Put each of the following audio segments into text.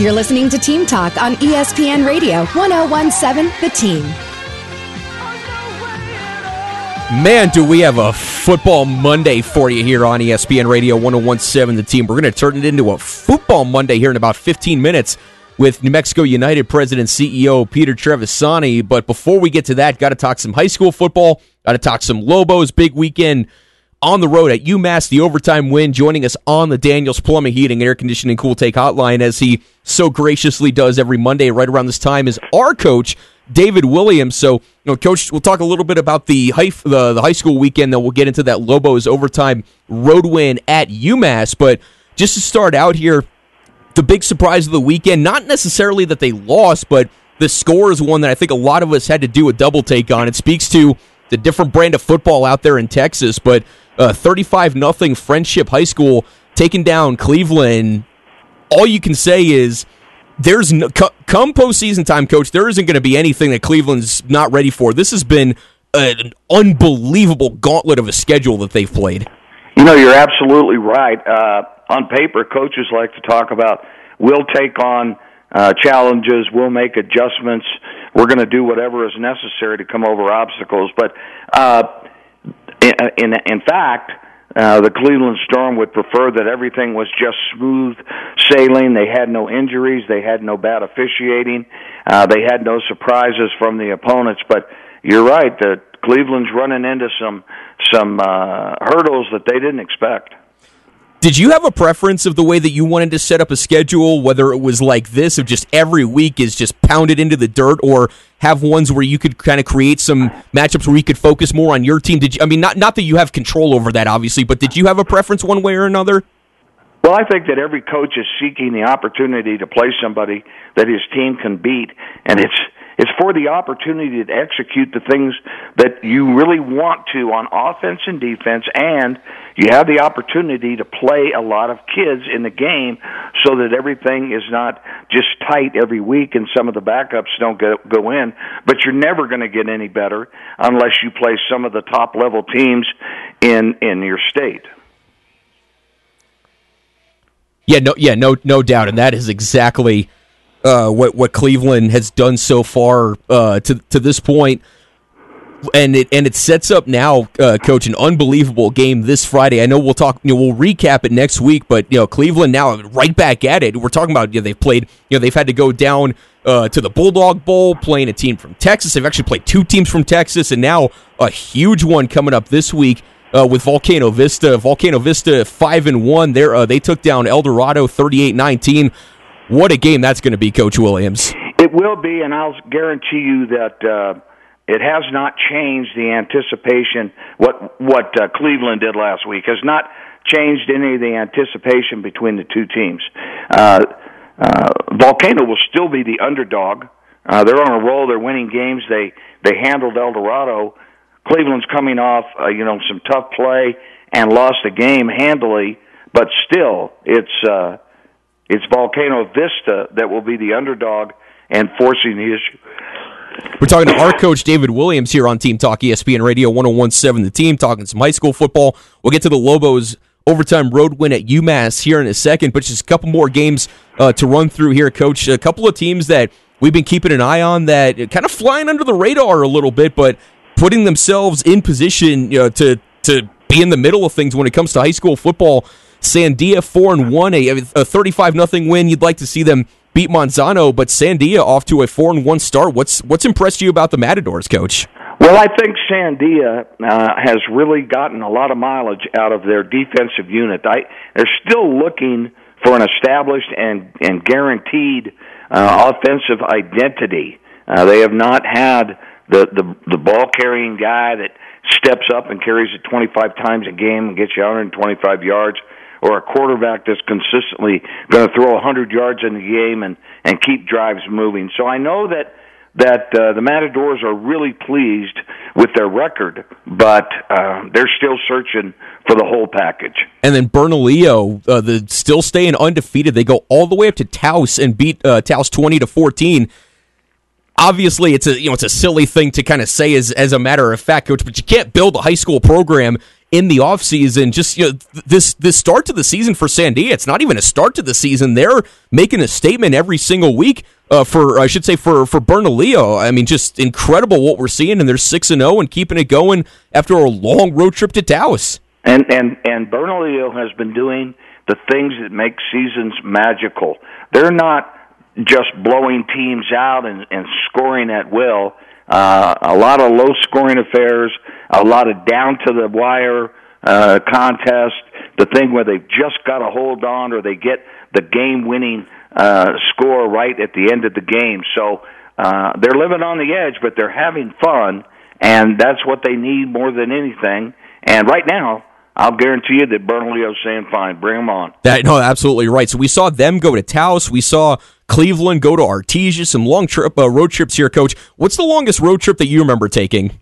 You're listening to Team Talk on ESPN Radio 1017 The Team. Man, do we have a football Monday for you here on ESPN Radio 1017 The Team. We're going to turn it into a football Monday here in about 15 minutes with New Mexico United President CEO Peter Trevisani. But before we get to that, got to talk some high school football, got to talk some Lobos. Big weekend on the road at UMass, the overtime win, joining us on the Daniels Plumbing, Heating, Air Conditioning, Cool Take Hotline, as he so graciously does every Monday right around this time, is our coach, David Williams. So, you know, Coach, we'll talk a little bit about the high the, the high school weekend. Then we'll get into that Lobos overtime road win at UMass. But just to start out here, the big surprise of the weekend, not necessarily that they lost, but the score is one that I think a lot of us had to do a double take on. It speaks to the different brand of football out there in Texas, but uh, 35 nothing Frenship High School taking down Cleveland. All you can say is there's no, come postseason time, coach. There isn't going to be anything that Cleveland's not ready for. This has been an unbelievable gauntlet of a schedule that they've played. You know, you're absolutely right. Uh, on paper, coaches like to talk about we'll take on uh, challenges, we'll make adjustments, we're going to do whatever is necessary to come over obstacles. But uh, in, in, in fact, uh, the Cleveland Storm would prefer that everything was just smooth sailing. They had no injuries. They had no bad officiating. Uh, they had no surprises from the opponents. But you're right that Cleveland's running into some some uh, hurdles that they didn't expect. Did you have a preference of the way that you wanted to set up a schedule, whether it was like this, of just every week is just pounded into the dirt, or have ones where you could kind of create some matchups where you could focus more on your team? Did you, I mean, not not that you have control over that, obviously, but did you have a preference one way or another? Well, I think that every coach is seeking the opportunity to play somebody that his team can beat, and it's it's for the opportunity to execute the things that you really want to on offense and defense, and you have the opportunity to play a lot of kids in the game so that everything is not just tight every week and some of the backups don't go, go in. But you're never going to get any better unless you play some of the top level teams in in your state. Yeah, no, yeah, no, no doubt, and that is exactly uh, what what Cleveland has done so far uh, to to this point, and it and it sets up now, uh, coach, an unbelievable game this Friday. I know we'll talk, you know, we'll recap it next week, but you know, Cleveland now right back at it. We're talking about you know, they've played, you know, they've had to go down uh, to the Bulldog Bowl, playing a team from Texas. They've actually played two teams from Texas, and now a huge one coming up this week. Uh, with Volcano Vista, Volcano Vista five and one. There, uh, they took down El Dorado 38-19. What a game that's going to be, Coach Williams. It will be, and I'll guarantee you that uh, it has not changed the anticipation. What what uh, Cleveland did last week has not changed any of the anticipation between the two teams. Uh, uh, Volcano will still be the underdog. Uh, they're on a roll. They're winning games. They they handled El Dorado. Cleveland's coming off, uh, you know, some tough play and lost a game handily, but still, it's. Uh, it's Volcano Vista that will be the underdog and forcing the issue. We're talking to our coach David Williams here on Team Talk ESPN Radio 1017 the team talking some high school football. We'll get to the Lobos overtime road win at UMass here in a second, but just a couple more games uh, to run through here, coach. A couple of teams that we've been keeping an eye on that kind of flying under the radar a little bit, but putting themselves in position you know, to to be in the middle of things when it comes to high school football. Sandia four and one, a, a thirty-five nothing win. You'd like to see them beat Manzano, but Sandia off to a four and one start. What's what's impressed you about the Matadors, Coach? Well, I think Sandia uh, has really gotten a lot of mileage out of their defensive unit. I, they're still looking for an established and and guaranteed uh, offensive identity. Uh, they have not had the the, the ball carrying guy that steps up and carries it 25 times a game and gets you 125 yards or a quarterback that's consistently going to throw 100 yards in the game and and keep drives moving. So I know that that uh, the Matadors are really pleased with their record, but uh, they're still searching for the whole package. And then Bernalillo, uh, the still staying undefeated. They go all the way up to Taos and beat uh, Taos twenty to fourteen. Obviously, it's a you know it's a silly thing to kind of say as as a matter of fact, coach, but you can't build a high school program in the offseason. Just you know, this this start to the season for Sandia, it's not even a start to the season. They're making a statement every single week. Uh, for I should say for for Bernalillo, I mean, just incredible what we're seeing, and they're six and zero and keeping it going after a long road trip to Taos. And and and Bernalillo has been doing the things that make seasons magical. They're not just blowing teams out and, and scoring at will. Uh, a lot of low scoring affairs, a lot of down to the wire uh, contest, the thing where they've just got to hold on or they get the game winning uh, score right at the end of the game. So uh, they're living on the edge, but they're having fun, and that's what they need more than anything. And right now, I'll guarantee you that Bernalillo's saying, "Fine, bring them on." That no, absolutely right. So we saw them go to Taos. We saw Cleveland go to Artesia. Some long trip uh, road trips here, Coach. What's the longest road trip that you remember taking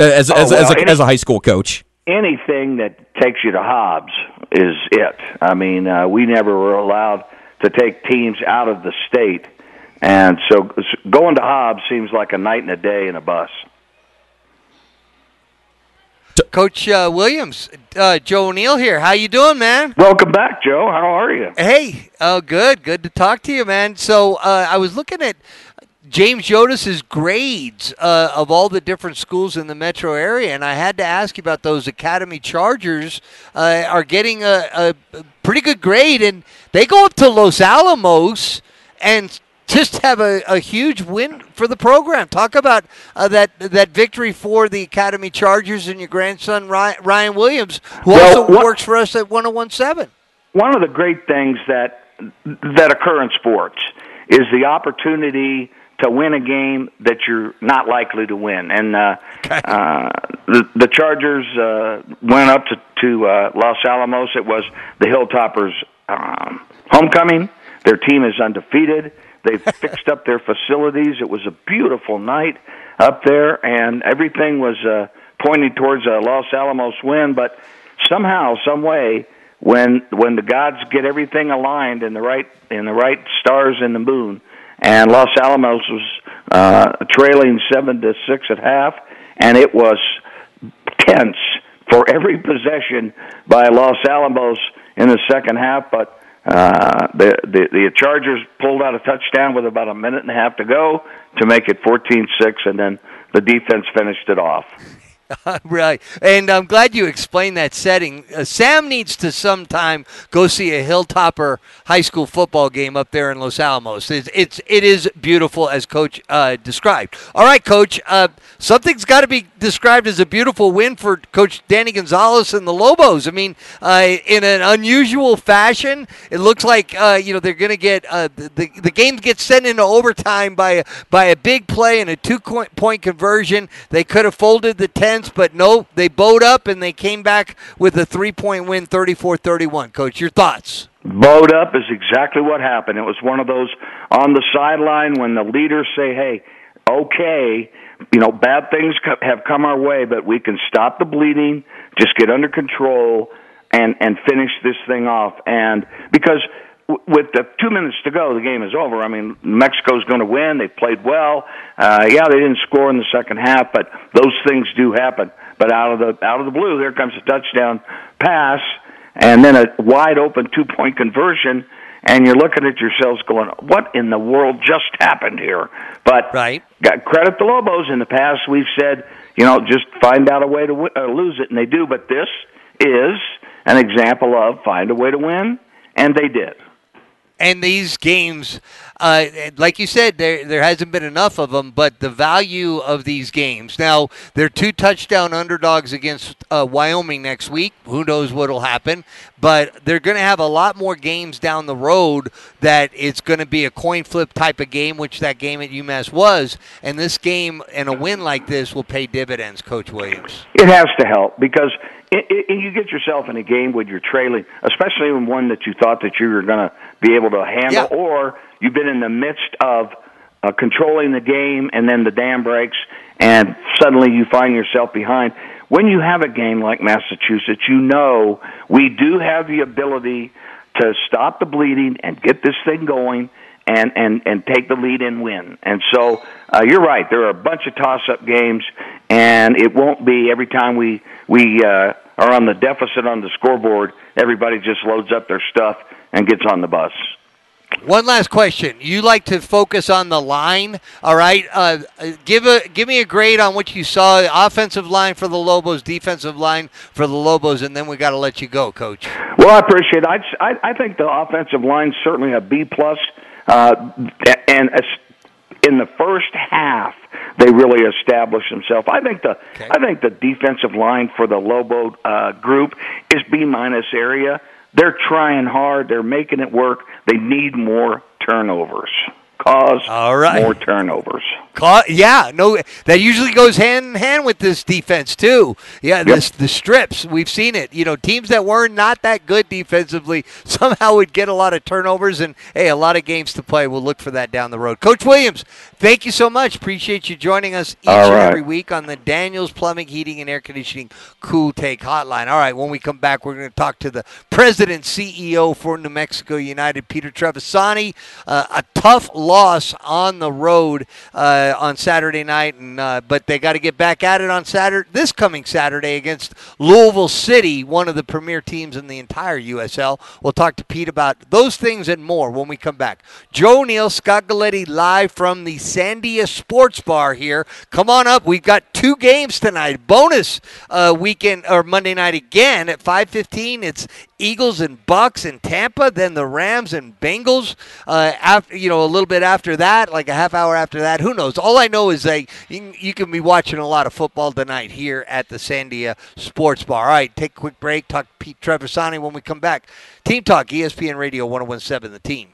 as as, oh, well, as, a, any, as a high school coach? Anything that takes you to Hobbs is it. I mean, uh, we never were allowed to take teams out of the state, and so going to Hobbs seems like a night and a day in a bus. Coach uh, Williams, uh, Joe O'Neill here. How you doing, man? Welcome back, Joe. How are you? Hey, oh, good, good to talk to you, man. So uh, I was looking at James Yodice's grades uh, of all the different schools in the metro area, and I had to ask you about those Academy Chargers. Uh, are getting a, a pretty good grade, and they go up to Los Alamos and just have a, a huge win for the program. Talk about uh, that that victory for the Academy Chargers and your grandson Ryan Williams, who well, also what, works for us at 1017. One of the great things that that occur in sports is the opportunity to win a game that you're not likely to win. And uh, okay. uh, the, the Chargers uh, went up to, to uh, Los Alamos. It was the Hilltoppers' um, homecoming. Their team is undefeated. They've fixed up their facilities. It was a beautiful night up there, and everything was uh, pointing towards a Los Alamos win. But somehow, some way, when when the gods get everything aligned in the right in the right stars in the moon, and Los Alamos was uh, trailing seven to six at half, and it was tense for every possession by Los Alamos in the second half, but uh, the, the the Chargers pulled out a touchdown with about a minute and a half to go to make it 14-6, and then the defense finished it off. right. And I'm glad you explained that setting. Uh, Sam needs to sometime go see a Hilltopper high school football game up there in Los Alamos. It's, it's it is beautiful as Coach uh, described. All right, Coach. Uh, something's got to be described as a beautiful win for Coach Danny Gonzales and the Lobos. I mean, uh, in an unusual fashion, it looks like uh, you know they're going to get uh, the the game gets sent into overtime by a, by a big play and a two point conversion. They could have folded the ten but no, they bowed up and they came back with a three point win, 34 31. Coach, your thoughts? Bowed up is exactly what happened. It was one of those on the sideline when the leaders say, hey, okay, you know, bad things have come our way, but we can stop the bleeding, just get under control, and and finish this thing off. And because with the two minutes to go, the game is over. I mean, Mexico's going to win. They played well. Uh, yeah, they didn't score in the second half, but those things do happen. But out of the out of the blue, there comes a touchdown pass, and then a wide open two point conversion, and you're looking at yourselves going, "What in the world just happened here?" But right, got credit the Lobos. In the past, we've said, you know, just find out a way to w- uh, lose it, and they do. But this is an example of find a way to win, and they did and these games, uh, like you said, there there hasn't been enough of them. But the value of these games now, they're two touchdown underdogs against uh, Wyoming next week. Who knows what'll happen? But they're going to have a lot more games down the road that it's going to be a coin flip type of game, which that game at UMass was. And this game and a win like this will pay dividends, Coach Williams. It has to help because you get yourself in a game when you're trailing, especially in one that you thought that you were going to be able to handle, yeah. or you've been in the midst of uh, controlling the game, and then the dam breaks, and suddenly you find yourself behind. When you have a game like Massachusetts, you know we do have the ability to stop the bleeding and get this thing going and and and take the lead and win. And so uh, you're right. There are a bunch of toss-up games, and it won't be every time we we uh, are on the deficit on the scoreboard. Everybody just loads up their stuff and gets on the bus. One last question. You like to focus on the line, all right? Uh, give a give me a grade on what you saw. Offensive line for the Lobos, defensive line for the Lobos, and then we got to let you go, Coach. Well, I appreciate it. I, I, I think the offensive line certainly a B plus, uh, and in the first half really established themselves. I think the okay. I think the defensive line for the Lobo uh, group is B minus area. They're trying hard. They're making it work. They need more turnovers cause All right. more turnovers. yeah, no, that usually goes hand in hand with this defense too. Yeah, yep. this the strips we've seen it. You know, teams that were not that good defensively somehow would get a lot of turnovers, and hey, a lot of games to play. We'll look for that down the road. Coach Williams, thank you so much. Appreciate you joining us each and every week on the Daniels Plumbing, Heating, and Air Conditioning Cool Take Hotline. All right, when we come back, we're going to talk to the president CEO for New Mexico United, Peter Trevisani. Uh, a tough loss on the road uh, on Saturday night, and uh, but they got to get back at it on Saturday this coming Saturday against Louisville City, one of the premier teams in the entire USL. We'll talk to Pete about those things and more when we come back. Joe Neal, Scott Galletti, live from the Sandia Sports Bar here. Come on up. We've got two games tonight. Bonus uh, weekend or Monday night again at 5:15. It's Eagles and Bucks in Tampa, then the Rams and Bengals. Uh, after you know, a little bit after that, like a half hour after that, who knows? All I know is that you, you can be watching a lot of football tonight here at the Sandia Sports Bar. All right, take a quick break. Talk to Pete Trevisani when we come back. Team Talk, ESPN Radio 1017, the team.